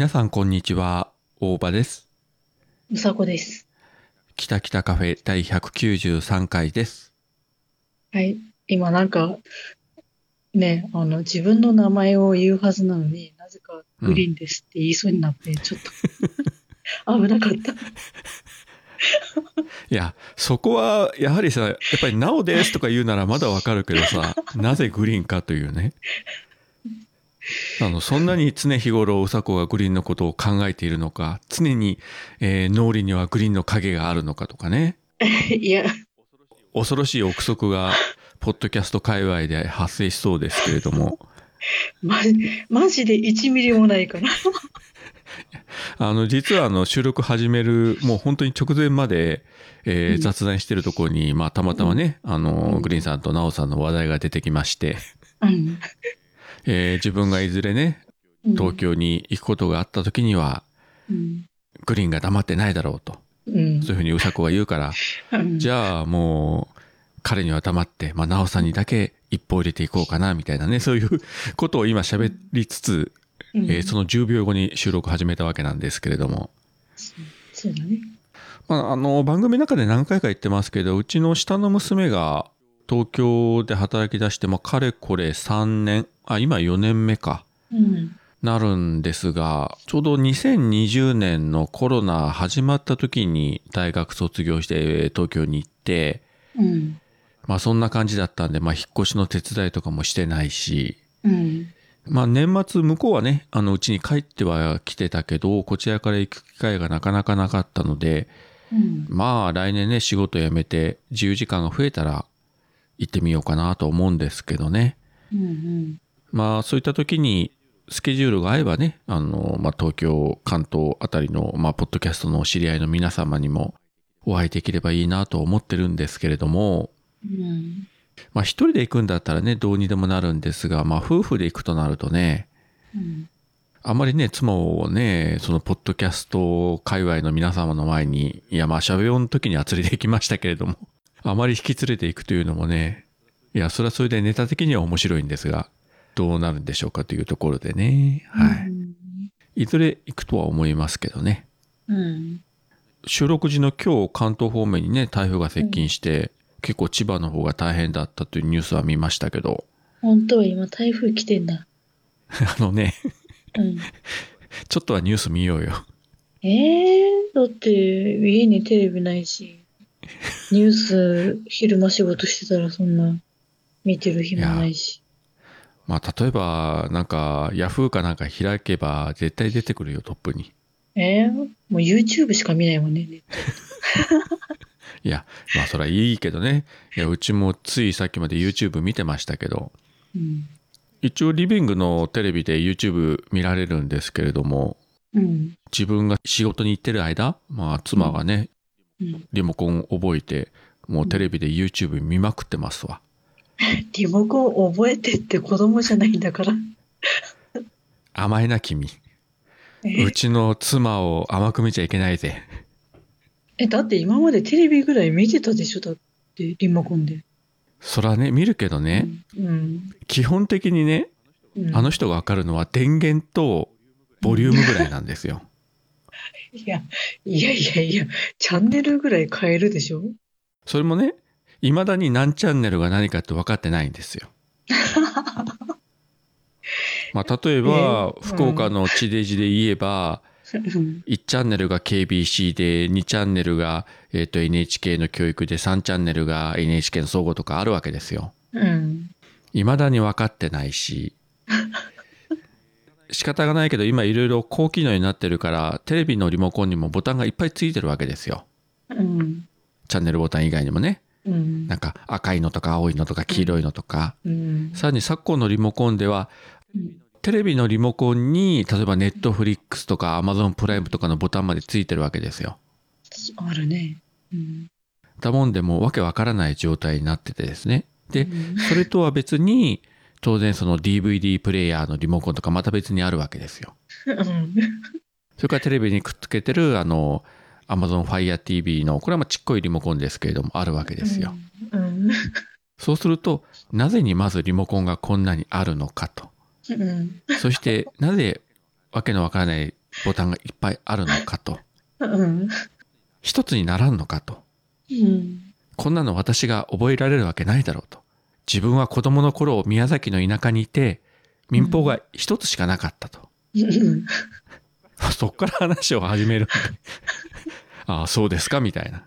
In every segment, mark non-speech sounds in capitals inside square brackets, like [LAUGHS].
皆さんこんにちは、大場です。うさこです。北北カフェ第193回です。はい。今なんか、ね、あの、自分の名前を言うはずなのになぜかグリーンですって言いそうになって、ちょっと [LAUGHS] 危なかった。[LAUGHS] いや、そこは、やはりさ、やっぱりなおですとか言うならまだわかるけどさ、なぜグリーンかというね。[LAUGHS] あの、そんなに常日頃、うさこがグリーンのことを考えているのか、常に、えー脳裏にはグリーンの影があるのかとかね。[LAUGHS] いや、恐ろしい憶測が、ポッドキャスト界隈で発生しそうですけれども。[LAUGHS] ま、マジで1ミリもないから。あの、実はあの、収録始める、もう本当に直前まで、えーうん雑談してるところに、まあ、たまたまね、あの、グリーンさんとナオさんの話題が出てきまして、うん。えー自分がいずれね、東京に行くことがあった時には、うん。グリーンが黙ってないだろうと。うん。そういうふうにうさこが言うから、[LAUGHS] うん。じゃあもう、彼には黙って、まあ、ナオさんにだけ一歩入れていこうかな、みたいなね、そういうことを今喋りつつ、うん、えーその10秒後に収録始めたわけなんですけれども、そうだね。まあ、あの、番組の中で何回か言ってますけど、うちの下の娘が東京で働き出して、まあ、かれこれ3年、あ、今4年目か、うん。なるんですが、ちょうど2020年のコロナ始まった時に大学卒業してえー東京に行って、うん。まあそんな感じだったんで、まあ引っ越しの手伝いとかもしてないし、うん。まあ年末向こうはね、あのうちに帰っては来てたけど、こちらから行く機会がなかなかなかったので、うん。まあ来年ね仕事辞めて自由時間が増えたら行ってみようかなと思うんですけどね。うん。まあそういった時にスケジュールが合えばね、あの、まあ東京、関東あたりの、まあポッドキャストの知り合いの皆様にもお会いできればいいなと思ってるんですけれども、うん。まあ一人で行くんだったらね、どうにでもなるんですが、まあ夫婦で行くとなるとね、うん。あんまりね、妻をね、そのポッドキャスト界隈の皆様の前に、いやまあ喋りの時には連れて行きましたけれども、あまり引き連れて行くというのもね、いや、それはそれでネタ的には面白いんですが、どうなるんでしょうかというところでね、はい。いずれ行くとは思いますけどね。うん。収録時の今日関東方面にね、台風が接近して、結構千葉の方が大変だったというニュースは見ましたけど、本当？は今台風来てんだ。[LAUGHS] あのね、うん。[LAUGHS] ちょっとはニュース見ようよ。ええだって家にテレビないし、ニュース昼間仕事してたらそんな見てる暇ないし。まあ、例えば、なんか、ヤフーかなんか開けば、絶対出てくるよ、トップに。えー、もう YouTube しか見ないもんね。[LAUGHS] いや、まあ、それはいいけどね。いや、うちもついさっきまで YouTube 見てましたけど、うん。一応リビングのテレビで YouTube 見られるんですけれども、うん。自分が仕事に行ってる間、まあ、妻がね、うん。リモコン覚えて、もうテレビで YouTube 見まくってますわ。[LAUGHS] リモコン覚えてって子供じゃないんだから。甘えな君。え？うちの妻を甘く見ちゃいけないぜ。え、だって今までテレビぐらい見てたでしょだってリモコンで。そらね、見るけどね、うん。基本的にね、うん。あの人がわかるのは電源とボリュームぐらいなんですよ。いや、いやいやいや、チャンネルぐらい変えるでしょ？それもね、未だに何チャンネルが何かって分かってないんですよ。[LAUGHS] まあ、例えば、えー福岡の地デジで言えば、うん。1チャンネルが KBC で、2チャンネルが、えっ、と NHK の教育で、3チャンネルが NHK の総合とかあるわけですよ。うん。未だに分かってないし、仕方がないけど、今いろいろ高機能になってるから、テレビのリモコンにもボタンがいっぱいついてるわけですよ。うん。チャンネルボタン以外にもね。うん。なんか赤いのとか青いのとか黄色いのとか。うん。さらに昨今のリモコンでは、テレビのリモコンに、例えばネットフリックスとかアマゾンプライムとかのボタンまでついてるわけですよ。あるね。うん。だもんでもうわけわからない状態になっててですね。でう、んそれとは別に、当然その DVD プレイヤーのリモコンとかまた別にあるわけですよ。うん。それからテレビにくっつけてるあの、Amazon Fire TV の、これはまあちっこいリモコンですけれども、あるわけですよ。うん。そうすると、なぜにまずリモコンがこんなにあるのかと。うん。そして、なぜわけのわからないボタンがいっぱいあるのかと。うん。一つにならんのかと。うん。こんなの私が覚えられるわけないだろうと。自分は子供の頃宮崎の田舎にいて、民放が一つしかなかったと。うん。そっから話を始める。[LAUGHS] ああ、そうですかみたいな。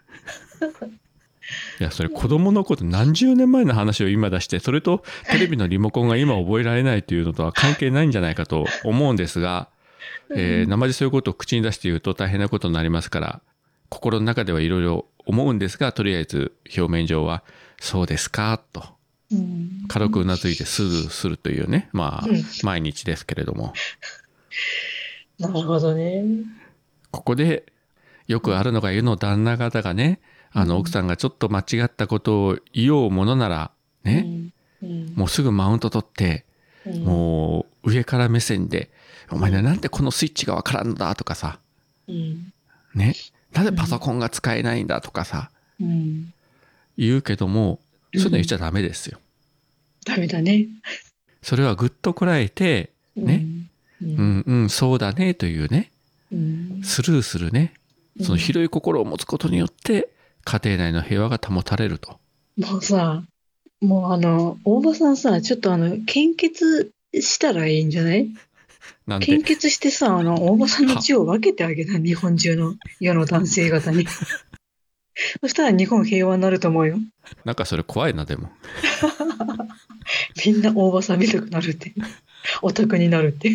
[LAUGHS] いや、それ子供のこと何十年前の話を今出して、それとテレビのリモコンが今覚えられないというのとは関係ないんじゃないかと思うんですが、えー、生でそういうことを口に出して言うと大変なことになりますから、心の中ではいろいろ思うんですが、とりあえず表面上は、そうですかと、うん。軽くうなずいてスルーするというね、まあうん、毎日ですけれども、なるほどね。ここでよくあるのが世の旦那方がね、あの奥さんがちょっと間違ったことを言おうものなら、ね。もうすぐマウント取って、うん、もう上から目線で、お前ね、なんでこのスイッチがわからんのだとかさ、うん。ね、なんでパソコンが使えないんだとかさ、うん。言うけども、そういうの言っちゃダメですよ。ダメだね。それはぐっとこらえて、ね。う。うんんうん、そうだねというね、うん。スルーするね、その広い心を持つことによって、家庭内の平和が保たれると。もうさ、もうあの、大場さんさ、ちょっとあの、献血したらいいんじゃない？献、血してさ、あの、大場さんの血を分けてあげた、日本中の世の男性方に。[LAUGHS] そしたら日本平和になると思うよ。なんかそれ怖いな、でも。[LAUGHS] [LAUGHS] みんな大場さん見たくなるって。[LAUGHS] オタクになるって。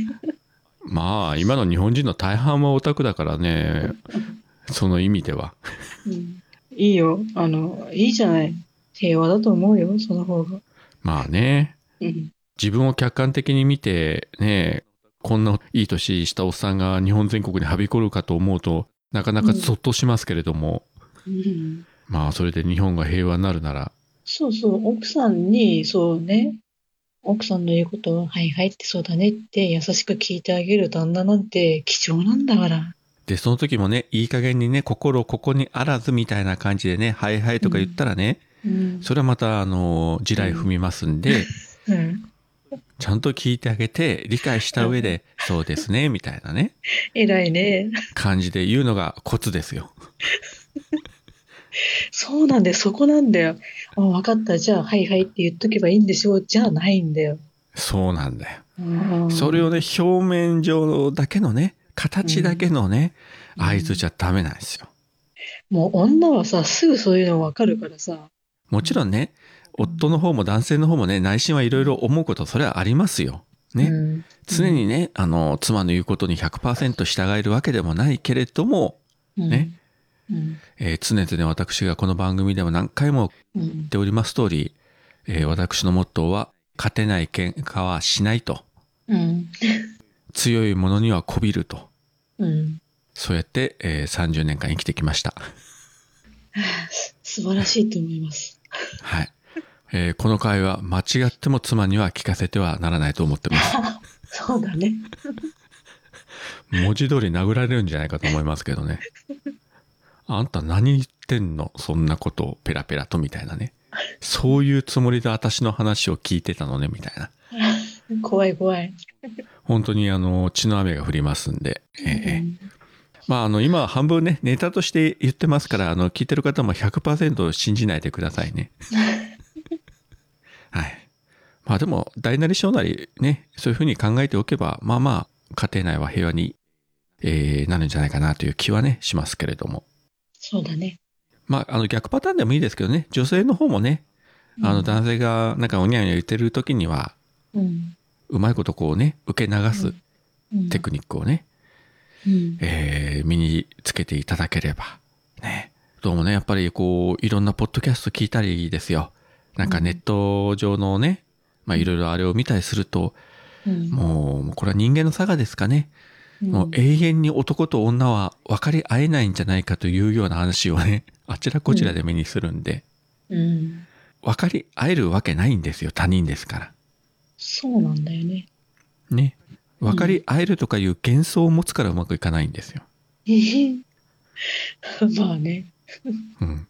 まあ、今の日本人の大半はオタクだからね、その意味では。うんいいよ。あの、いいじゃない。平和だと思うよ、その方が。まあね、うん。自分を客観的に見て、ね、こんないい年したおっさんが日本全国にはびこるかと思うと、なかなかゾッとしますけれども、うん。まあ、それで日本が平和になるなら、そうそう、奥さんに、そうね、奥さんの言うことを、はいはいってそうだねって優しく聞いてあげる旦那なんて貴重なんだから。で、その時もね、いい加減にね、心ここにあらずみたいな感じでね、はいはいとか言ったらね、うん。それはまた、あの、地雷踏みますんで、うん。ちゃんと聞いてあげて、理解した上で、そうですね、みたいなね、[LAUGHS] 偉いね。感じで言うのがコツですよ。そうなんだよ、そこなんだよ。あ、わかった。じゃあ、はいはいって言っとけばいいんでしょう。じゃあないんだよ。そうなんだよ。うんそれをね、表面上だけのね、形だけのね、うん合図じゃダメなんですよ。もう女はさ、すぐそういうのわかるからさ。もちろんね、夫の方も男性の方もね、内心はいろいろ思うこと、それはありますよ。ね。うん常にね、あの、妻の言うことに100%従えるわけでもないけれども、ね。うん。えー常々私がこの番組でも何回もうん言っております通り、えー私のモットーは、勝てない喧嘩はしないと。うん。強いものにはこびると。うん。そうやって、えー30年間生きてきました。素晴らしいと思います。はい。えーこの回は間違っても妻には聞かせてはならないと思ってます。[LAUGHS] そうだね。文字通り殴られるんじゃないかと思いますけどね。あんた何言ってんの？そんなことをペラペラとみたいなね。そういうつもりで私の話を聞いてたのねみたいな。[LAUGHS] 怖い怖い。本当にあの血の雨が降りますんで。えーうんまああの今は半分ねネタとして言ってますからあの聞いてる方も100%信じないでくださいね。[LAUGHS] はい。まあでも大なり小なりねそういうふうに考えておけばまあまあ家庭内は平和に、えーなるんじゃないかなという気はねしますけれども。そうだね。まああの逆パターンでもいいですけどね女性の方もねあの男性がなんかおにゃおにゃ言ってる時にはうん。うまいことこうね受け流すうんテクニックをね、うん。えー身につけていただければ。ね。どうもね、やっぱりこう、いろんなポッドキャスト聞いたりですよ。なんかネット上のね、まあいろいろあれを見たりすると、もうこれは人間の差がですかね。うんもう永遠に男と女は分かり合えないんじゃないかというような話をね、あちらこちらで目にするんで、うん。分かり合えるわけないんですよ、他人ですから。そうなんだよね。ね。分かり合えるとかいう幻想を持つからうまくいかないんですよ。[LAUGHS] まあね。うん。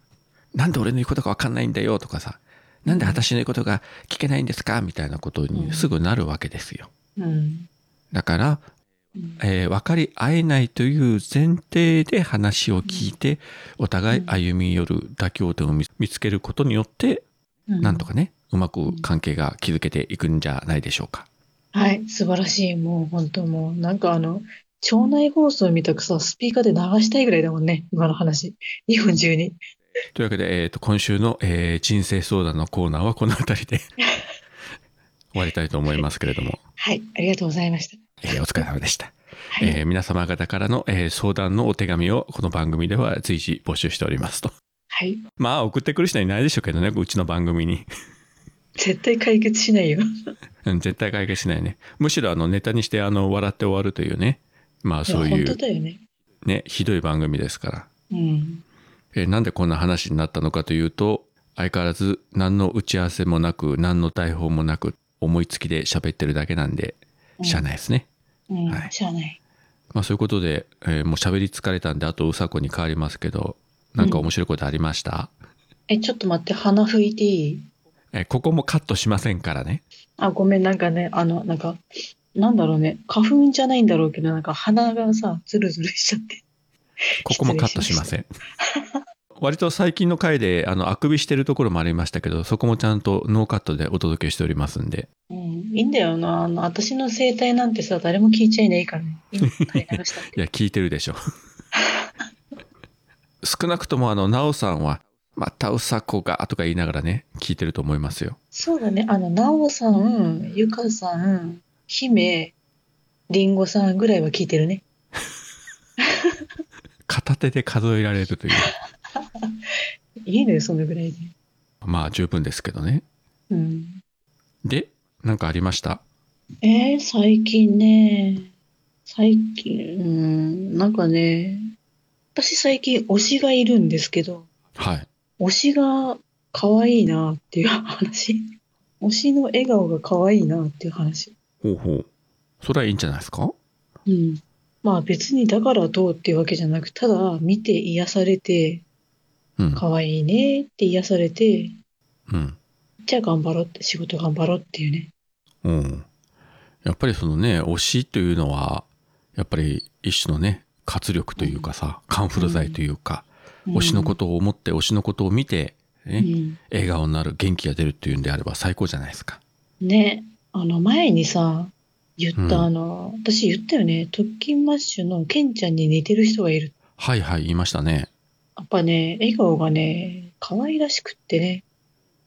なんで俺の言うことがわかんないんだよとかさ、なんで私の言うことが聞けないんですかみたいなことにすぐなるわけですよ。うん。だから、うんえー分かり合えないという前提で話を聞いて、お互い歩み寄る妥協点を見見つけることによって、うんなんとかね、うまく関係が築けていくんじゃないでしょうか。はい、素晴らしい。もう本当もう、なんかあの、町内放送みたくさ、スピーカーで流したいぐらいだもんね、今の話。日本中に。というわけで、えーと今週の、えー人生相談のコーナーはこの辺りで [LAUGHS] 終わりたいと思いますけれども、はい、ありがとうございました。えーお疲れ様でした。はい、えー皆様方からの、えー相談のお手紙をこの番組では随時募集しておりますと。はい。まあ送ってくる人はいないでしょうけどね、うちの番組に。絶対解決しないよ。うん絶対解決しないね。むしろあのネタにしてあの笑って終わるというね。まあそういや本当うだよね。ね、ひどい番組ですから。うん。えーなんでこんな話になったのかというと、相変わらず何の打ち合わせもなく、何の台本もなく、思いつきで喋ってるだけなんで、しゃあないですね。うん、はいしゃあない。まあそういうことで、えーもう喋り疲れたんで、あとうさこに変わりますけど、なんか面白いことありました、え、ちょっと待って、鼻拭いていい？えーここもカットしませんからね。あ、ごめん、なんかね、あの、なんか、なんだろうね、花粉じゃないんだろうけど、なんか鼻がさ、ズルズルしちゃって。ここもカットしません。割と最近の回で、あの、あくびしてるところもありましたけど、そこもちゃんとノーカットでお届けしておりますんで。うん、いいんだよな。あの、私の声帯なんてさ、誰も聞いちゃいないからね。[LAUGHS] いや、聞いてるでしょ。[LAUGHS] 少なくともあの、なおさんは、またうさこが、とか言いながらね、聞いてると思いますよ。そうだね。あの、なおさん、ゆかさん、姫、りんごさんぐらいは聞いてるね。片手で数えられるという。[LAUGHS] いいのよ、そのぐらいで。まあ、十分ですけどね。うん。で、なんかありました？えー、最近ね、最近、うん、なんかね、私最近推しがいるんですけど、はい。推しが可愛いなっていう話。[LAUGHS] 推しの笑顔が可愛いなっていう話。ほうほう。それはいいんじゃないですか？うん。まあ別にだからどうっていうわけじゃなく、ただ見て癒されて、うん。可愛いねって癒されて、うん。じゃあ頑張ろうって、仕事頑張ろうっていうね。うん。やっぱりそのね、推しというのは、やっぱり一種のね、活力というかさ、カンフル剤というか、推しのことを思って、推しのことを見て、ね、うん。笑顔になる、元気が出るっていうんであれば最高じゃないですか。ね、あの前にさ、言った、うんあの、私言ったよね、特勤マッシュのケンちゃんに似てる人がいる。はいはい、言いましたね。やっぱね、笑顔がね、可愛らしくってね、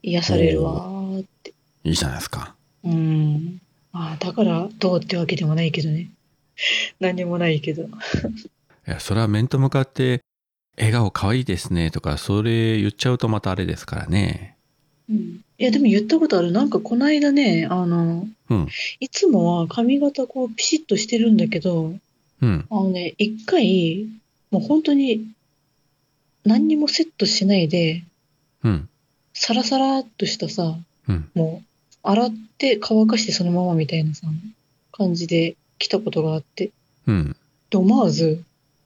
癒されるわーって。いいじゃないですか。うん。まあ、だからどうってわけでもないけどね。何もないけど。[LAUGHS] いや、それは面と向かって、笑顔可愛いですねとか、それ言っちゃうとまたあれですからね。うん。いや、でも言ったことある。なんかこの間ね、あの、うん。いつもは髪型こうピシッとしてるんだけど、うん。あのね、一回、もう本当に何にもセットしないで、うん。サラサラっとしたさ、うん。もう洗って乾かしてそのままみたいなさ、感じで来たことがあって、うん。で思わず、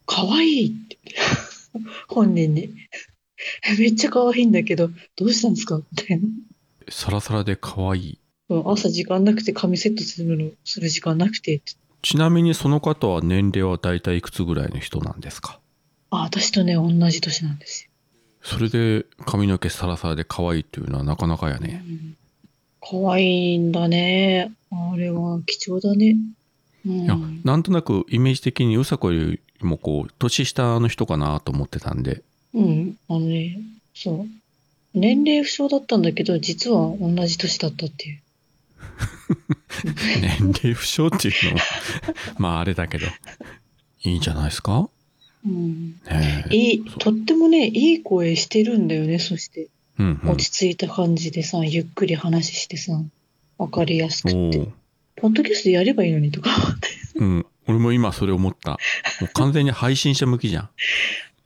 可愛いって、[LAUGHS] 本人に。[LAUGHS] めっちゃ可愛いんだけど、どうしたんですか？みたいな。サラサラで可愛い。うん朝時間なくて髪セットするの、する時間なくて。ちなみにその方は年齢は大体いくつぐらいの人なんですか？あ、私とね、同じ年なんですよ。それで髪の毛サラサラで可愛いっていうのはなかなかやね。うん可愛いんだね。あれは貴重だね。うんいや、なんとなくイメージ的にうさこよりもこう、年下の人かなと思ってたんで。うん。あのね、そう。年齢不詳だったんだけど、実は同じ年だったっていう。[LAUGHS] 年齢不詳っていうのも、まああれだけど。いいんじゃないですか？うん。いい、とってもね、いい声してるんだよね、そして。うんうん。落ち着いた感じでさ、ゆっくり話してさ、わかりやすくって。ポッドキャストやればいいのにとか思って。[LAUGHS] うん。俺も今それ思った。もう完全に配信者向きじゃん。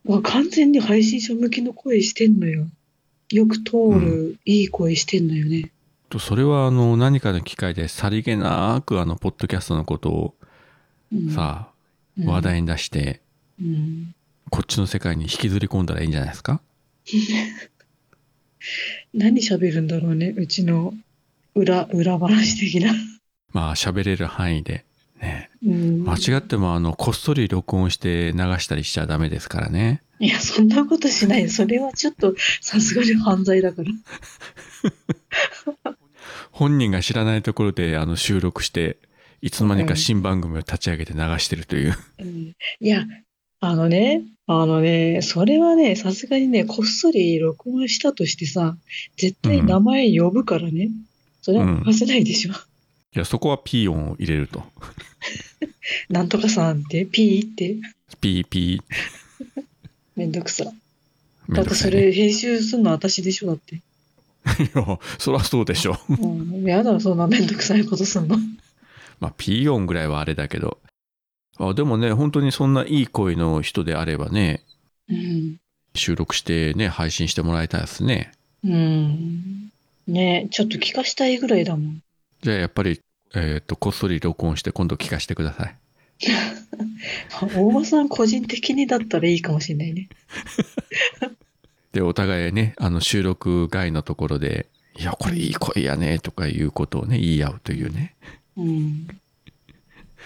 [LAUGHS] 完全に配信者向きの声してんのよ。よく通る、いい声してんのよね。とそれはあの何かの機会でさりげなくあのポッドキャストのことをうん、さ、うん話題に出してうん。こっちの世界に引きずり込んだらいいんじゃないですか？[LAUGHS] 何喋るんだろうね、うちの裏、裏話的な。まあ喋れる範囲でねうん。間違ってもあの、こっそり録音して流したりしちゃダメですからね。いや、そんなことしない。それはちょっと、さすがに犯罪だから。[LAUGHS] 本人が知らないところであの収録して、いつの間にか新番組を立ち上げて流してるという。うんいや、あのね、あのね、それはね、さすがにね、こっそり録音したとしてさ、絶対名前呼ぶからね。それは任せないでしょ。いや、そこはピー音を入れると。[LAUGHS] なんとかさんって、ピーって、ピーピ [LAUGHS] めんどくさ。だってそ。れ編集すんの私でしょ、だって。[LAUGHS] いや、そらそうでしょ。うん。やだ、そんなめんどくさいことすんの。まあ、ピー音ぐらいはあれだけど。あでもね、本当にそんないい声の人であればね、うん。収録してね、配信してもらいたいですね。うん。ねちょっと聞かしたいぐらいだもん。じゃあやっぱり、えっ、と、こっそり録音して今度聞かせてください。[LAUGHS] 大場さん個人的にだったらいいかもしれないね。[LAUGHS] で、お互いね、あの収録外のところで、いや、これいい声やね、とかいうことをね、言い合うというね。うん。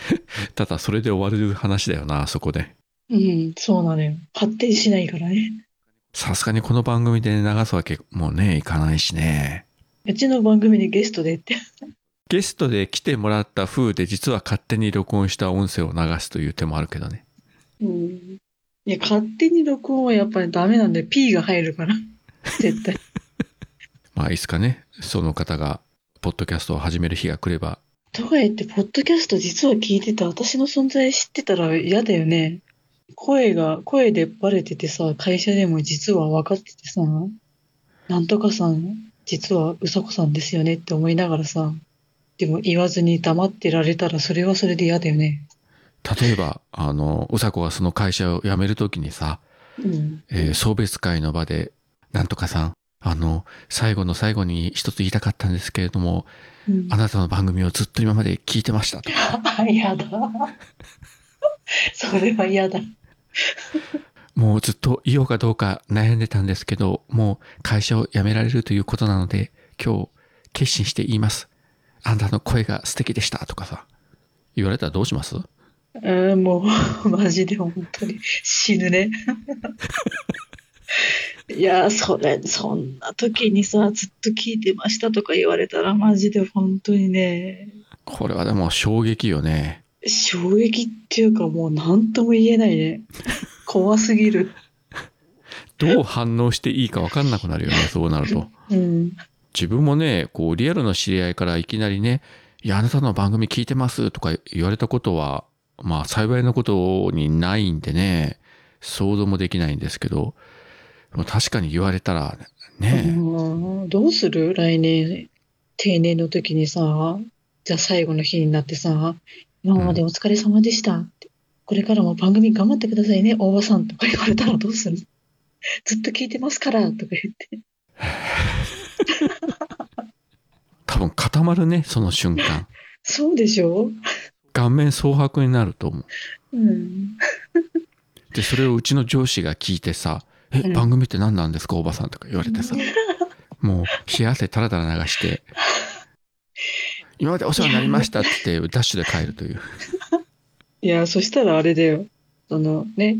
[LAUGHS] ただ、それで終わる話だよな、あそこで。うん、そうなのよ。発展しないからね。さすがにこの番組で流すわけもね、いかないしね。うちの番組にゲストでって。ゲストで来てもらった風で実は勝手に録音した音声を流すという手もあるけどね。うん。いや、勝手に録音はやっぱりダメなんで、P が入るから。絶対。[LAUGHS] まあ、いつかね、その方が、ポッドキャストを始める日が来れば、とか言って、ポッドキャスト実は聞いてた私の存在知ってたら嫌だよね。声が、声でバレててさ、会社でも実は分かっててさ、なんとかさん、実はうさこさんですよねって思いながらさ、でも言わずに黙ってられたらそれはそれで嫌だよね。例えば、あの、うさこがその会社を辞めるときにさ、うん。えー送別会の場で、なんとかさん、あの、最後の最後に一つ言いたかったんですけれども、うんあなたの番組をずっと今まで聞いてましたと。あ、嫌だ。[LAUGHS] それは嫌だ。もうずっと言おうかどうか悩んでたんですけど、もう会社を辞められるということなので、今日決心して言います。あなたの声が素敵でしたとかさ、言われたらどうします？うん、もう、マジで本当に死ぬね。[LAUGHS] いや、それ、そんな時にさ、ずっと聞いてましたとか言われたら、マジで本当にね、これはでも衝撃よね。衝撃っていうかもう何とも言えないね。怖すぎる。どう反応していいか分かんなくなるよね、[LAUGHS] そうなると。うん。自分もね、こう、リアルの知り合いからいきなりね、いや、あなたの番組聞いてますとか言われたことは、まあ、幸いなことにないんでね、想像もできないんですけど、でも確かに言われたら、ね、うんどうする？来年、定年の時にさ、じゃあ最後の日になってさ、今までお疲れ様でしたって。これからも番組頑張ってくださいね、大場さんとか言われたらどうする？ずっと聞いてますから、とか言って。[LAUGHS] 多分固まるね、その瞬間。そうでしょ？顔面蒼白になると思う。うん。で、それをうちの上司が聞いてさ、え、うん。番組って何なんですか、おばさんとか言われてさ、[LAUGHS] もう冷や汗たらたら流して、今までお世話になりましたって言ってダッシュで帰るという。いや、そしたらあれだよ。そのね、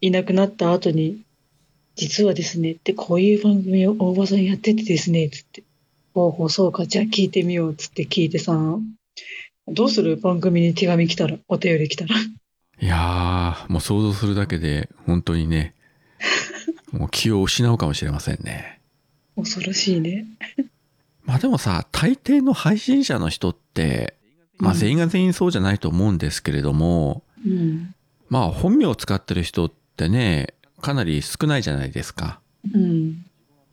いなくなった後に、実はですね、ってこういう番組を大場さんやっててですね、つって。ほうほう、そうか、じゃあ聞いてみよう、つって聞いてさ、どうする？番組に手紙来たら、お便り来たら。いやー、もう想像するだけで、本当にね、もう気を失うかもしれませんね。恐ろしいね。まあでもさ、大抵の配信者の人って、まあうん全員が全員そうじゃないと思うんですけれども、うん。まあ本名を使ってる人ってね、かなり少ないじゃないですか。うん。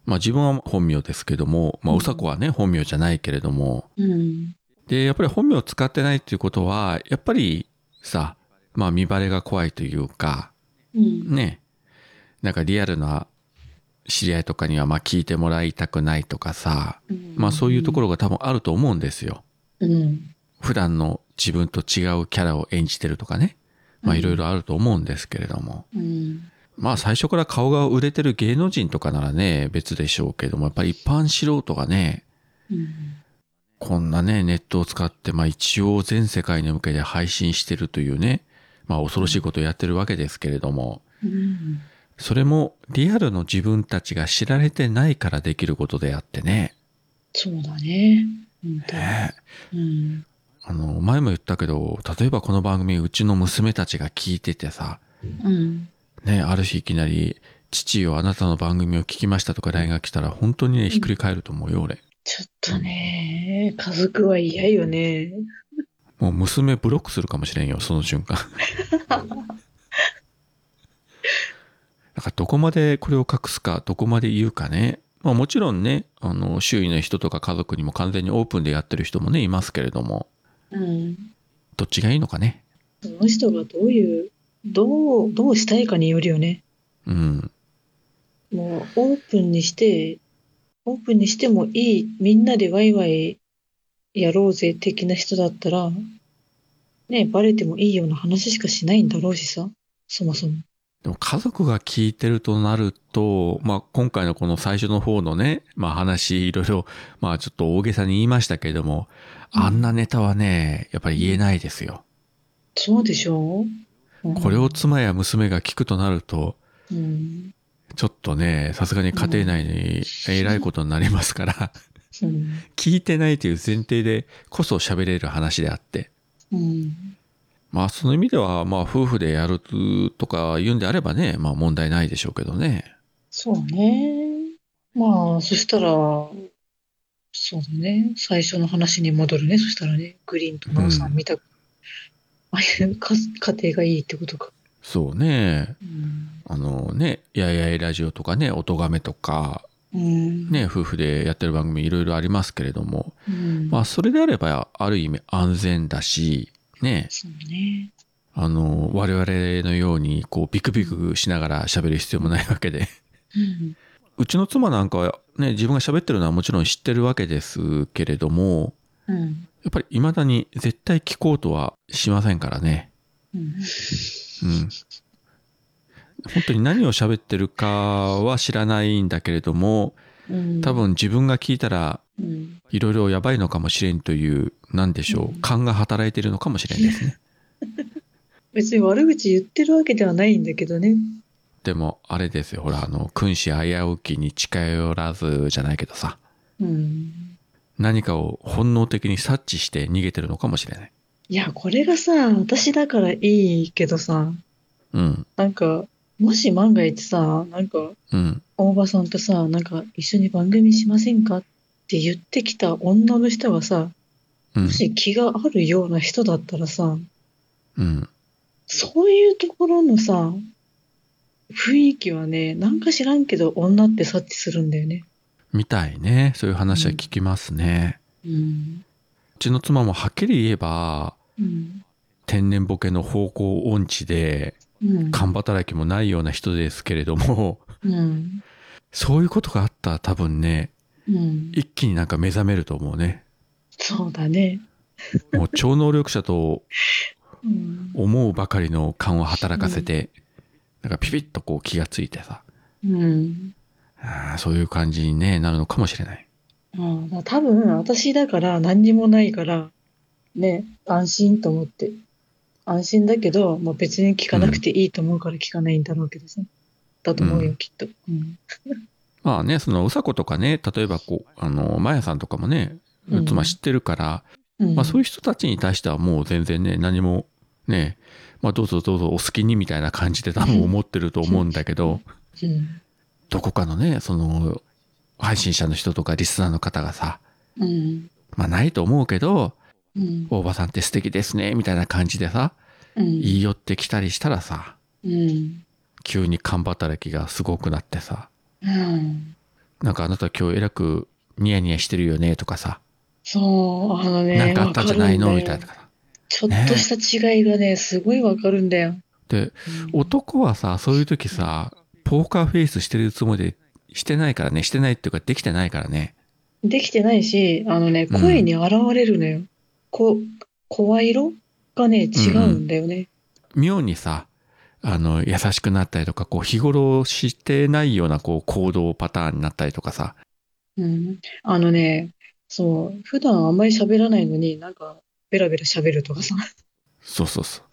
まあ自分は本名ですけども、まあうさこはね、本名じゃないけれども、うん。で、やっぱり本名を使ってないっていうことは、やっぱりさ、まあ見バレが怖いというか、うん。ね、なんかリアルな知り合いとかにはまあ聞いてもらいたくないとかさ、まあそういうところが多分あると思うんですよ。うん。普段の自分と違うキャラを演じてるとかね。まあいろいろあると思うんですけれども。うん。まあ最初から顔が売れてる芸能人とかならね、別でしょうけども、やっぱり一般素人がね、うん。こんなね、ネットを使って、まあ一応全世界に向けて配信してるというね、まあ恐ろしいことをやってるわけですけれども、うん。それもリアルの自分たちが知られてないからできることであってね。そうだね。本当ねうん。あの、前も言ったけど、例えばこの番組うちの娘たちが聞いててさ、うん。ね、ある日いきなり、父よあなたの番組を聞きましたとか LINE が来たら本当にね、ひっくり返ると思うよ、俺。ちょっとね、家族は嫌よね。もう娘ブロックするかもしれんよ、その瞬間。[LAUGHS] だからどこまでこれを隠すか、どこまで言うかね。まあもちろんね、あの、周囲の人とか家族にも完全にオープンでやってる人もね、いますけれども、うん。どっちがいいのかね。その人がどういう、どう、どうしたいかによるよね。うん。もう、オープンにして、オープンにしてもいい、みんなでワイワイやろうぜ的な人だったら、ね、バレてもいいような話しかしないんだろうしさ、そもそも。でも家族が聞いてるとなると、まあ今回のこの最初の方のね、まあ話いろいろ、まあちょっと大げさに言いましたけれども、うんあんなネタはね、やっぱり言えないですよ。そうでしょう？んこれを妻や娘が聞くとなると、うん。ちょっとね、さすがに家庭内にえらいことになりますから、うん。聞いてないという前提でこそ喋れる話であって。うん。まあその意味では、まあ夫婦でやるとか言うんであればね、まあ問題ないでしょうけどね。そうね。まあ、そしたら、そうだね。最初の話に戻るね。そしたらね、グリーンとノンさん見たく、ああいうか家庭がいいってことか。そうね。うん。あのね、やいやいラジオとかね、音亀とか、うん。ね、夫婦でやってる番組いろいろありますけれども、うん。まあそれであればある意味安全だし、ね、そうね。あの、我々のようにこうビクビクしながら喋る必要もないわけで。うん。うちの妻なんかはね、自分が喋ってるのはもちろん知ってるわけですけれども、うん。やっぱり未だに絶対聞こうとはしませんからね。うん。うん。本当に何を喋ってるかは知らないんだけれども、うん。多分自分が聞いたらうん。いろいろやばいのかもしれんという、なんでしょう、勘が働いてるのかもしれんですね。[LAUGHS] 別に悪口言ってるわけではないんだけどね。でも、あれですよ、ほら、あの、君子危うきに近寄らずじゃないけどさ、うん。何かを本能的に察知して逃げてるのかもしれない。いや、これがさ、私だからいいけどさ、うん、なんか、もし万が一さ、なんか、うん、大場さんとさ、なんか一緒に番組しませんかって言ってきた女の人がさ、うんも、し気があるような人だったらさ、うん。そういうところのさ、雰囲気はね、なんか知らんけど女って察知するんだよね。みたいね。そういう話は聞きますね。うん。うちの妻もはっきり言えば、うん。天然ボケの方向音痴で、うん。勘働きもないような人ですけれども、うん。そういうことがあったら多分ね、うん。一気になんか目覚めると思うね。そうだね。もう超能力者とうん。思うばかりの勘を働かせて、なんかピピッとこう気がついてさ、うん。あーそういう感じに、ね、なるのかもしれない。多分私だから何にもないから、ね、安心と思って。安心だけど、まあ、別に聞かなくていいと思うから聞かないんだろうけどさ。だと思うよ、うんきっと。うん。まあね、そのうさことかね、例えばこう、あの、まやさんとかもね、うん妻知ってるから、うんまあそういう人たちに対してはもう全然ね、何もね、まあどうぞどうぞお好きにみたいな感じで多分思ってると思うんだけど、うん。どこかのね、その、配信者の人とかリスナーの方がさ、うん。まあないと思うけど、うん。大場さんって素敵ですね、みたいな感じでさ、うん。言い寄ってきたりしたらさ、うん。急に勘働きがすごくなってさ、うん。なんかあなた今日えらくニヤニヤしてるよねとかさ、そう、あのね、なんかあったんじゃないの？みたいな。ちょっとした違いがね、すごいわかるんだよ。で、うん男はさ、そういう時さ、ポーカーフェイスしてるつもりでしてないからね、してないっていうかできてないからね。できてないし、あのね、うん声に現れるのよ。こ、声色がね、違うんだよね。妙にさ、あの、優しくなったりとか、こう、日頃してないような、こう、行動パターンになったりとかさ。うん。あのね、そう、普段あんまり喋らないのになんかベラベラ喋るとかさ、そうそうそ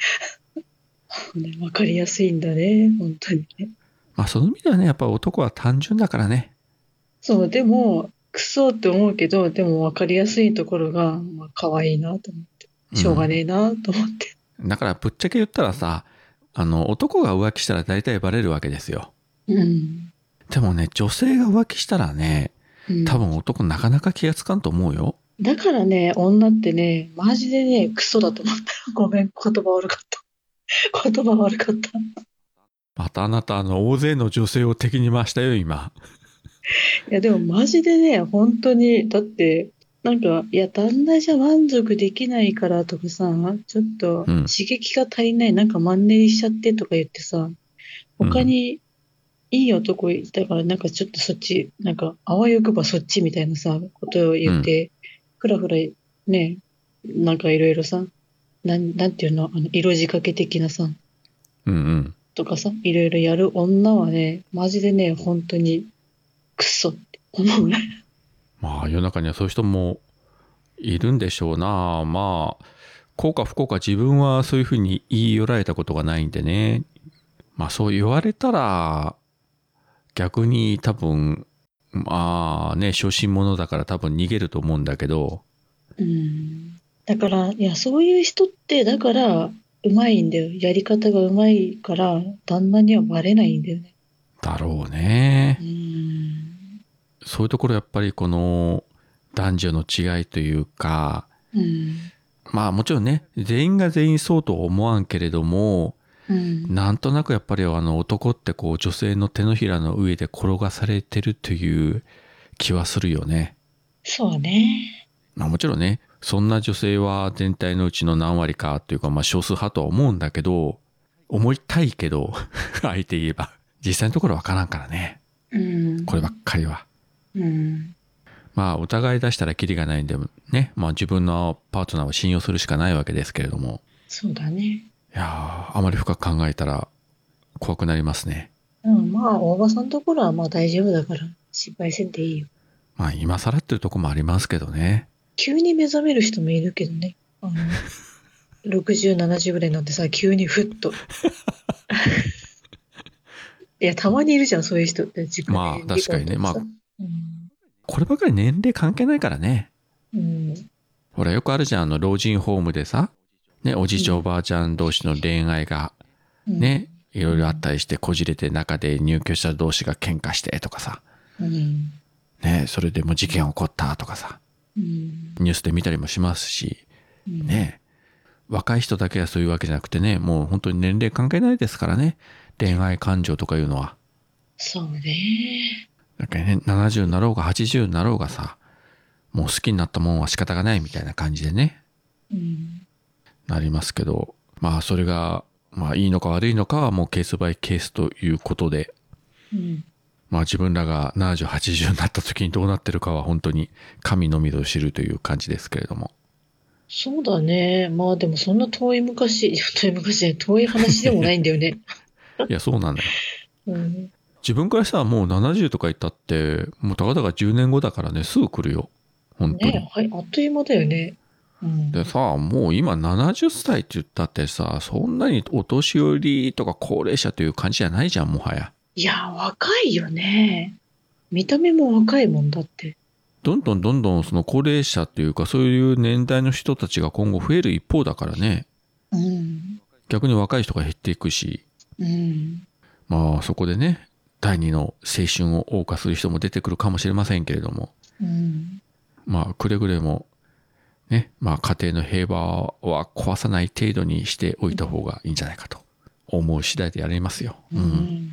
う。[LAUGHS] ね、わかりやすいんだね、本当にね。まあその意味ではね、やっぱ男は単純だからね。そう、でも、クソって思うけど、でもわかりやすいところが、まあ、可愛いなと思って。しょうがねえなと思って。だからぶっちゃけ言ったらさ、あの、男が浮気したら大体バレるわけですよ。うん。でもね、女性が浮気したらね、うん多分男なかなか気がつかんと思うよ。だからね、女ってね、マジでね、クソだと思った。[LAUGHS] ごめん、言葉悪かった。[LAUGHS] 言葉悪かった。またあなた、あの、大勢の女性を敵に回したよ、今。いや、でもマジでね、本当に、だって、なんか、いや、旦那じゃ満足できないからとかさ、ちょっとうん刺激が足りない、なんかマンネリしちゃってとか言ってさ、他にいい男いたから、なんかちょっとそっち、なんか、あわよくばそっちみたいなさ、ことを言って、ふらふら、ね、なんかいろいろさ、なん、なんていうの、あの、色仕掛け的なさ、うんうん。とかさ、いろいろやる女はね、マジでね、本当に、クソって思うね。まあ世の中にはそういう人もいるんでしょうな。まあ、幸か不幸か自分はそういうふうに言い寄られたことがないんでね。まあそう言われたら、逆に多分、まあね、小心者だから多分逃げると思うんだけど、うん。だから、いや、そういう人って、だから、うまいんだよ。やり方がうまいから、旦那にはバレないんだよね。だろうねう。ん。そういうところやっぱりこの男女の違いというか、うん。まあもちろんね、全員が全員そうとは思わんけれども、うん。なんとなくやっぱりあの男ってこう女性の手のひらの上で転がされてるという気はするよね。そうね。まあもちろんね、そんな女性は全体のうちの何割かというかまあ少数派とは思うんだけど、思いたいけど、あえて言えば、実際のところわからんからね。うん。こればっかりは。うん。まあお互い出したらキリがないんでね、まあ自分のパートナーを信用するしかないわけですけれども。そうだね。いやー、あまり深く考えたら怖くなりますね。うん、まあ、大場さんのところはまあ大丈夫だから、心配せんでいいよ。まあ今更っていうとこもありますけどね。急に目覚める人もいるけどね。あの、60、70ぐらいになってさ、急にふっと。[LAUGHS] いや、たまにいるじゃん、そういう人って。まあ確かにね理解こればかり年齢関係ないからね。うん。ほらよくあるじゃん、あの老人ホームでさ、ね、おじいちゃんおばあちゃん同士の恋愛が。ね、いろいろあったりしてこじれて中で入居者同士が喧嘩してとかさ、ね、それでも事件起こったとかさ、ニュースで見たりもしますし、ね、若い人だけはそういうわけじゃなくてね、もう本当に年齢関係ないですからね、恋愛感情とかいうのは。そうね。だからね、70になろうが80になろうがさ、もう好きになったもんは仕方がないみたいな感じでね、うん。なりますけど、まあそれが、まあいいのか悪いのかはもうケースバイケースということで、うん。まあ自分らが70、80になった時にどうなってるかは本当に神のみぞ知るという感じですけれども。そうだね。まあでもそんな遠い昔、[LAUGHS] 遠い昔じゃない遠い話でもないんだよね。いや、そうなんだよ。うん。自分からしたらもう70とか言ったって、もうたかだか10年後だからね、すぐ来るよ。本当に。ねはい、あっという間だよね。うん。でさ、もう今70歳って言ったってさ、そんなにお年寄りとか高齢者という感じじゃないじゃん、もはや。いや、若いよね。見た目も若いもんだって。どんどんどんどんその高齢者っていうか、そういう年代の人たちが今後増える一方だからね。うん。逆に若い人が減っていくし、うん。まあそこでね、第二の青春を謳歌する人も出てくるかもしれませんけれども、うん。まあくれぐれも、ね、まあ家庭の平和は壊さない程度にしておいた方がいいんじゃないかと思う次第でやりますよ。ううん。ん。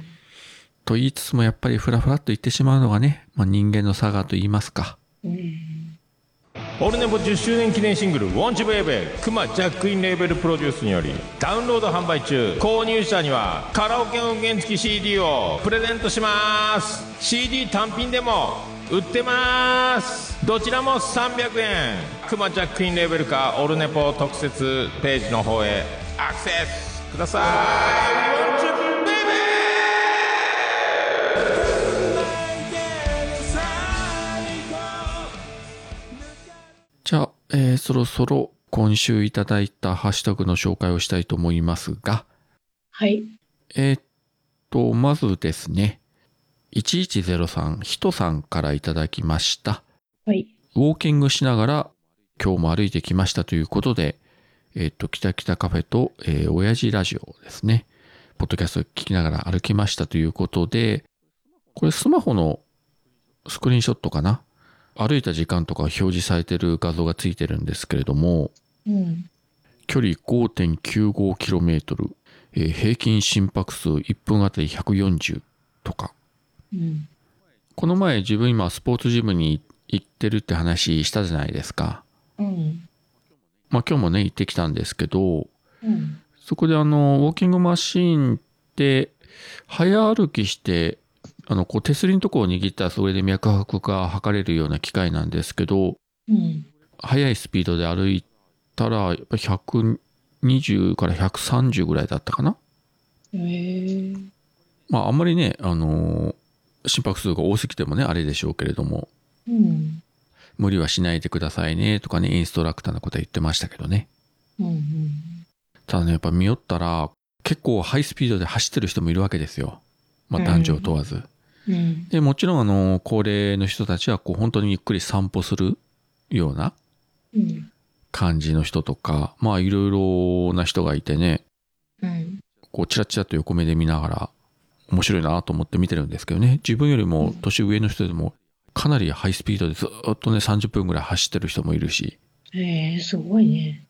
と言いつつもやっぱりフラフラっと言ってしまうのがね、まあ、人間の差がと言いますか。うん。オルネポ10周年記念シングル「ウォンチベイベー」クマジャックインレーベルプロデュースによりダウンロード販売中購入者にはカラオケ音源付き CD をプレゼントします CD 単品でも売ってますどちらも300円クマジャックインレーベルかオルネポ特設ページの方へアクセスくださいそろそろ今週いただいたハッシュタグの紹介をしたいと思いますが、はい。えーっと、まずですね、1103ひとさんからいただきました。はい。ウォーキングしながら今日も歩いてきましたということで、えーっと、北北カフェと、えー、親父ラジオですね。ポッドキャスト聞きながら歩きましたということで、これスマホのスクリーンショットかな？歩いた時間とか表示されてる画像がついてるんですけれども、うん。距離 5.95km、えー平均心拍数1分あたり140とか。うん。この前自分今スポーツジムに行ってるって話したじゃないですか。うん。まあ今日もね行ってきたんですけど、うん。そこであの、ウォーキングマシーンって、早歩きして、あの、こう手すりのとこを握ったらそれで脈拍が測れるような機械なんですけど、うん。速いスピードで歩いたら、やっぱり120から130ぐらいだったかな？へえ。まああんまりね、あのー心拍数が多すぎてもね、あれでしょうけれども、うん。無理はしないでくださいねとかね、インストラクターのことは言ってましたけどね。うん。ただね、やっぱ見よったら、結構ハイスピードで走ってる人もいるわけですよ。まあ男女を問わず。うん。で、もちろんあの、高齢の人たちはこう本当にゆっくり散歩するようなうん。感じの人とか、まあいろいろな人がいてね、うん。こうチラチラと横目で見ながら面白いなと思って見てるんですけどね自分よりも年上の人でもかなりハイスピードでずっとね30分ぐらい走ってる人もいるしへえ、すごいね。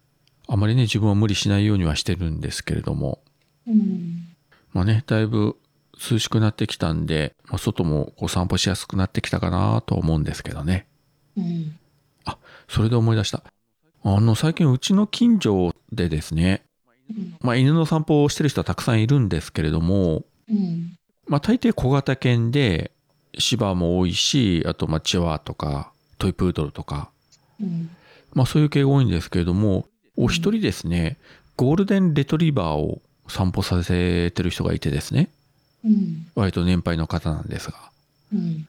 あまりね自分は無理しないようにはしてるんですけれどもうん。まあねだいぶ涼しくなってきたんで、まあ、外もこう散歩しやすくなってきたかなと思うんですけどねうん。それで思い出したあの最近うちの近所でですねうん。まあ犬の散歩をしてる人はたくさんいるんですけれどもうん。まあ大抵小型犬で芝も多いし、あとまあチワワとかトイプードルとか、うん。まあそういう系が多いんですけれども、お一人ですね、ゴールデンレトリバーを散歩させてる人がいてですね、うん。割と年配の方なんですが、うん。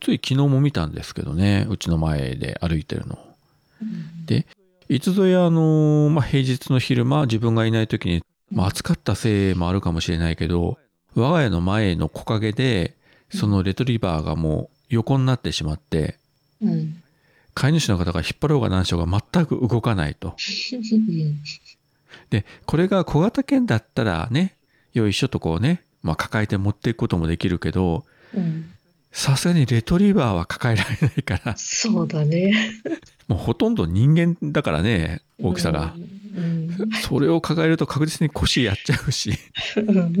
つい昨日も見たんですけどね、うちの前で歩いてるのを。うん。で、いつぞやあの、まあ平日の昼間自分がいない時に、まあ暑かったせいもあるかもしれないけど、我が家の前の木陰で、そのレトリバーがもう横になってしまって、うん。飼い主の方が引っ張ろうが何しようが全く動かないと。うん。で、これが小型犬だったらね、よいしょとこうね、まあ抱えて持っていくこともできるけど、うん。さすがにレトリバーは抱えられないから、そうだね。[LAUGHS] もうほとんど人間だからね、大きさが。うん。それを抱えると確実に腰やっちゃうし、うん。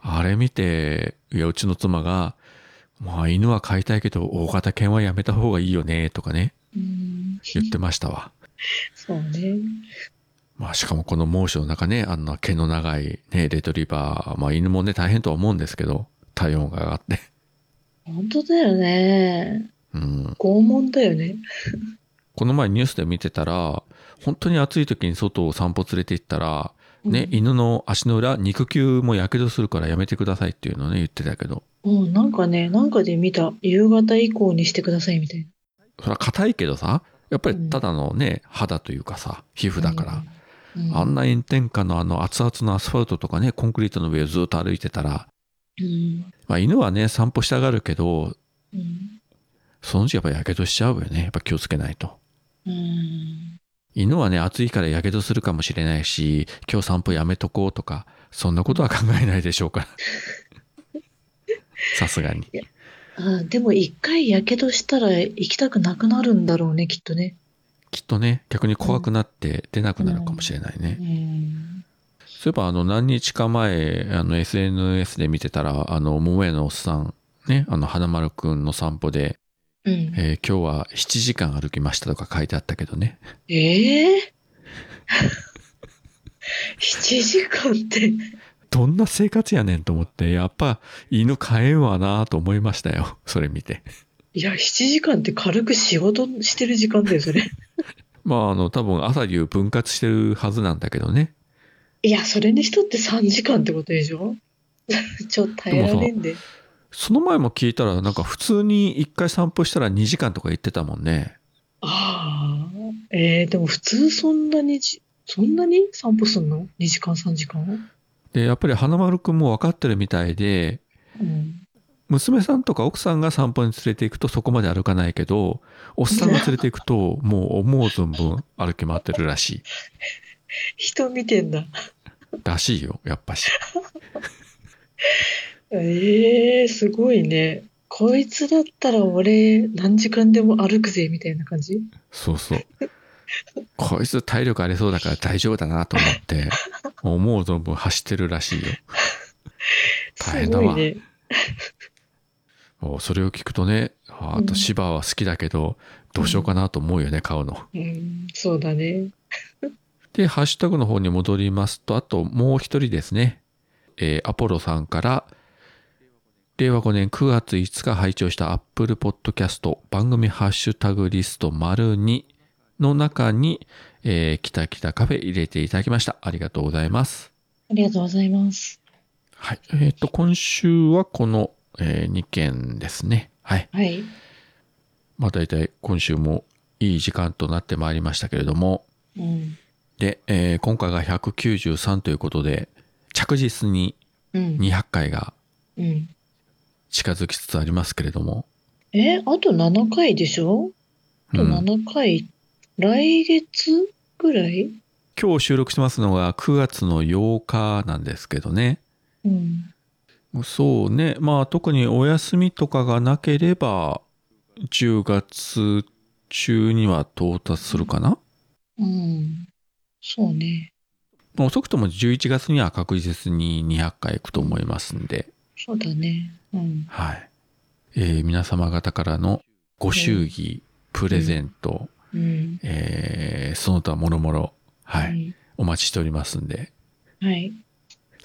あれ見て、いや、うちの妻が、まあ犬は飼いたいけど大型犬はやめた方がいいよね、とかね、うん。言ってましたわ。そうね。まあしかもこの猛暑の中ね、あんな毛の長いね、レトリバー、まあ犬もね大変とは思うんですけど、体温が上がって。本当だよね。うん。拷問だよね。この前ニュースで見てたら、本当に暑い時に外を散歩連れて行ったら、ね、犬の足の裏、肉球も火傷するからやめてくださいっていうのをね、言ってたけど、うん、なんかね、なんかで見た。夕方以降にしてくださいみたいな。それは硬いけどさ、やっぱりただのね、肌というかさ、皮膚だから、うん。あんな炎天下のあの熱々のアスファルトとかね、コンクリートの上をずっと歩いてたら、うん。まあ犬はね、散歩したがるけど、うん。そのうちやっぱ火傷しちゃうよね。やっぱ気をつけないと。うん。犬はね、暑いから火傷するかもしれないし、今日散歩やめとこうとか、そんなことは考えないでしょうから。[LAUGHS] さすがに。あでも一回やけどしたら行きたくなくなるんだろうね、きっとね。きっとね、逆に怖くなって出なくなるかもしれないね。うん。そういえば、あの、何日か前、あの、SNS で見てたら、あの、桃屋のおっさん、ね、あの、花丸くんの散歩で、うん。えー今日は7時間歩きましたとか書いてあったけどね。ええ7 [LAUGHS] 時間って。どんな生活やねんと思って、やっぱ犬飼えんわなと思いましたよ。それ見て。いや、7時間って軽く仕事してる時間だよ、それ。[LAUGHS] まあ、あの、多分朝夕分割してるはずなんだけどね。いや、それにしとって3時間ってことでしょ？[LAUGHS] ちょっと耐えられんで。その前も聞いたら、なんか普通に一回散歩したら2時間とか言ってたもんね。ああ。えー、でも普通そんなにじ、そんなに？散歩すんの ?2 時間3時間？で、やっぱり花丸くんも分かってるみたいで、うん。娘さんとか奥さんが散歩に連れて行くとそこまで歩かないけど、おっさんが連れて行くと [LAUGHS] もう思う存分歩き回ってるらし人見てんだ。い。らしいよ、やっぱし。え [LAUGHS] えー、すごいね。こいつだったら俺何時間でも歩くぜみたいな感じ？そうそう。こいつ体力ありそうだから大丈夫だなと思って、[LAUGHS] 思う存分走ってるらしいよ。大変だわね。それを聞くとね、ああと芝は好きだけど、どうしようかなと思うよね、買うの。うん、そうだね。[LAUGHS] で、ハッシュタグの方に戻りますと、あともう一人ですね。えーアポロさんから、令和5年9月5日拝聴した Apple Podcast 番組ハッシュタグリスト丸2の中に、えー、きたきたカフェ入れていただきました。ありがとうございます。ありがとうございます。はい。えっ、と、今週はこの、え2件ですね。はい。はい。まあ大体今週もいい時間となってまいりましたけれども、うん。で、えー今回が193ということで、着実にうん。200回がうん。近づきつつありますけれども、え、あと7回でしょ？あとうん7回、来月ぐらい？今日収録してますのが9月の8日なんですけどね。うん。そうね。まあ特にお休みとかがなければ、10月中には到達するかな、うん。そうね。まあ遅くとも11月には確実に200回いくと思いますんで、そうだね。うん。はい。えー皆様方からのご祝儀、プレゼント、うん。えーその他もろもろ、はい、い。お待ちしておりますんで、はい。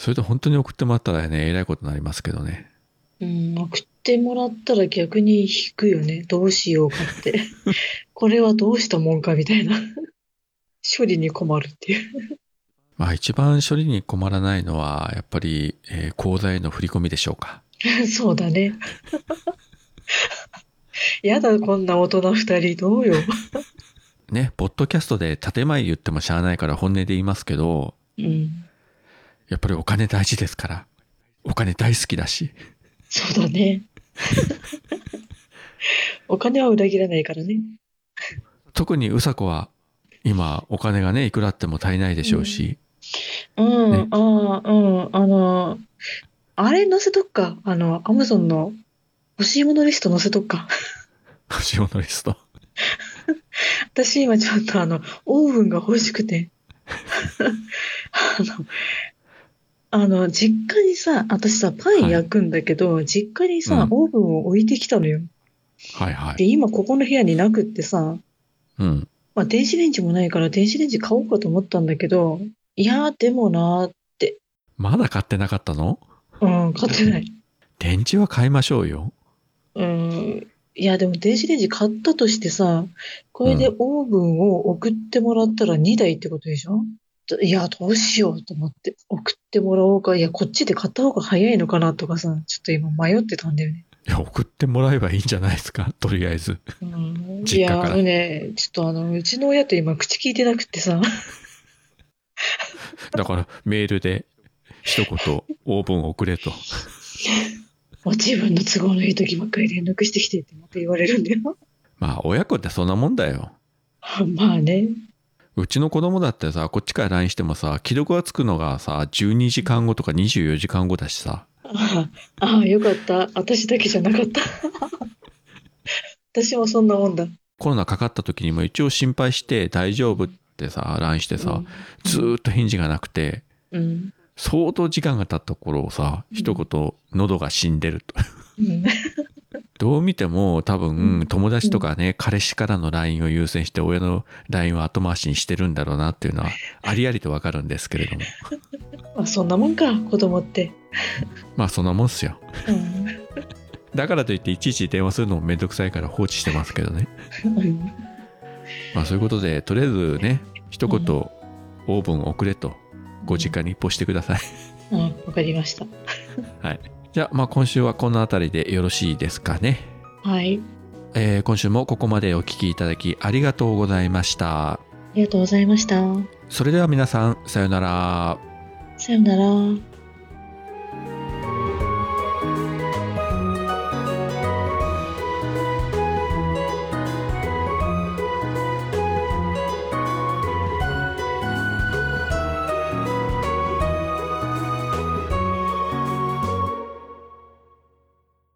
それと本当に送ってもらったらね、えらいことになりますけどね。うん、送ってもらったら逆に引くよね。どうしようかって。[LAUGHS] これはどうしたもんかみたいな。[LAUGHS] 処理に困るっていう。まあ一番処理に困らないのは、やっぱり、えー口座への振り込みでしょうか。[LAUGHS] そうだね。やだ、こんな大人二人、どうよ。ね、ポッドキャストで建前言ってもしゃあないから本音で言いますけど、うん。やっぱりお金大事ですから。お金大好きだし。そうだね。[LAUGHS] お金は裏切らないからね。特にうさこは、今お金がね、いくらあっても足りないでしょうし、うん、ねああ、うん、あの、あれ載せとくか。あの、アマゾンの欲しいものリスト載せとくか。欲しいものリスト。[LAUGHS] 私今ちょっとあの、オーブンが欲しくて。[LAUGHS] あの、あの、実家にさ、私さ、パン焼くんだけど、実家にさ、うんオーブンを置いてきたのよ。はいはい。で、今ここの部屋になくってさ、うん。まあ電子レンジもないから電子レンジ買おうかと思ったんだけど、いやー、でもなーって、まだ買ってなかったの？うん、買ってない。電池は買いましょうよ。うん、いや、でも電子レンジ買ったとしてさ、これでオーブンを送ってもらったら2台ってことでしょ？いや、どうしようと思って。送ってもらおうか。いや、こっちで買った方が早いのかなとかさ、ちょっと今迷ってたんだよね。いや、送ってもらえばいいんじゃないですか？[LAUGHS] とりあえず。うん、いや、あのね、ちょっとあの、うちの親と今口聞いてなくってさ、[LAUGHS] だからメールで一言オーブン送れと。もう自分の都合のいい時ばっかり連絡してきてってまた言われるんだよ。まあ親子ってそんなもんだよ。まあね。うちの子供だってさ、こっちから LINE してもさ、既読がつくのがさ、12時間後とか24時間後だしさ。[LAUGHS] ああ、よかった。私だけじゃなかった。[LAUGHS] 私もそんなもんだ。コロナかかった時にも一応心配して大丈夫ってさ、LINE してさ、ずーっと返事がなくて、うん。相当時間が経った頃さ、一言喉が死んでると。うん。どう見ても多う分ん友達とかね、彼氏からの LINE を優先して親の LINE を後回しにしてるんだろうなっていうのはありありとわかるんですけれども。[LAUGHS] まあそんなもんか、子供って。[LAUGHS] まあそんなもんっすよ。うん。だからといっていちいち電話するのもめんどくさいから放置してますけどね。うんまあそういうことで、とりあえずね、一言オーブン送れとご実家に一報してください。うん、わかりました。はい。じゃあまあ今週はこの辺りでよろしいですかね。はい。えー今週もここまでお聞きいただきありがとうございました。ありがとうございました。それでは皆さん、さようなら。さよなら。